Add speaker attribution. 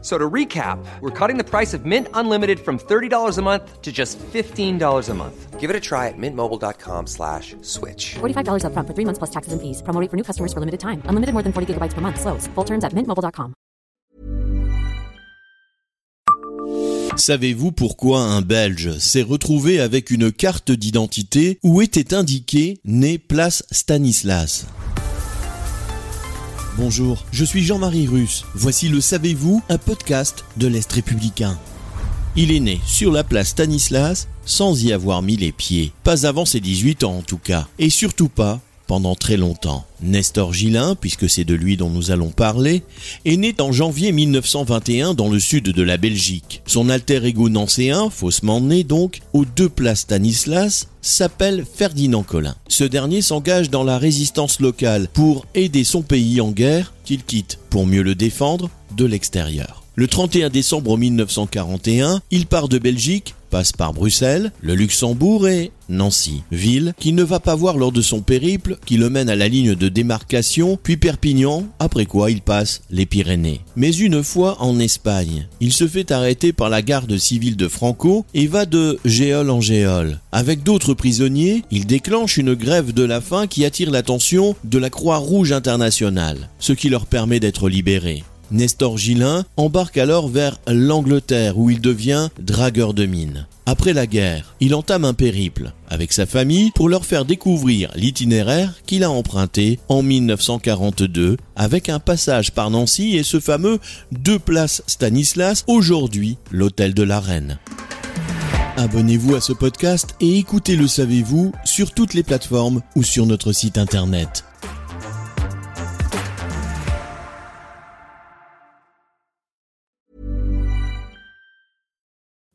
Speaker 1: So to recap, we're cutting the price of Mint Unlimited from $30 a month to just $15 a month.
Speaker 2: Give it a try at mintmobile.com slash switch.
Speaker 3: $45 upfront for three months plus taxes and fees. Promo rate for new customers for limited time. Unlimited more than 40 gigabytes per month. Slows. Full terms at mintmobile.com.
Speaker 4: Savez-vous pourquoi un Belge s'est retrouvé avec une carte d'identité où était indiqué né place Stanislas? Bonjour, je suis Jean-Marie Russe. Voici le Savez-vous, un podcast de l'Est républicain. Il est né sur la place Stanislas sans y avoir mis les pieds. Pas avant ses 18 ans en tout cas. Et surtout pas pendant très longtemps. Nestor Gillin, puisque c'est de lui dont nous allons parler, est né en janvier 1921 dans le sud de la Belgique. Son alter ego nancéen, faussement né donc, aux deux places Stanislas, s'appelle Ferdinand Collin. Ce dernier s'engage dans la résistance locale pour aider son pays en guerre, qu'il quitte pour mieux le défendre de l'extérieur. Le 31 décembre 1941, il part de Belgique, passe par Bruxelles, le Luxembourg et Nancy, ville qu'il ne va pas voir lors de son périple qui le mène à la ligne de démarcation, puis Perpignan, après quoi il passe les Pyrénées. Mais une fois en Espagne, il se fait arrêter par la garde civile de Franco et va de géole en géole. Avec d'autres prisonniers, il déclenche une grève de la faim qui attire l'attention de la Croix-Rouge internationale, ce qui leur permet d'être libérés. Nestor Gillin embarque alors vers l'Angleterre où il devient dragueur de mines. Après la guerre, il entame un périple avec sa famille pour leur faire découvrir l'itinéraire qu'il a emprunté en 1942 avec un passage par Nancy et ce fameux deux places Stanislas, aujourd'hui l'hôtel de la Reine. Abonnez-vous à ce podcast et écoutez Le Savez-vous sur toutes les plateformes ou sur notre site internet.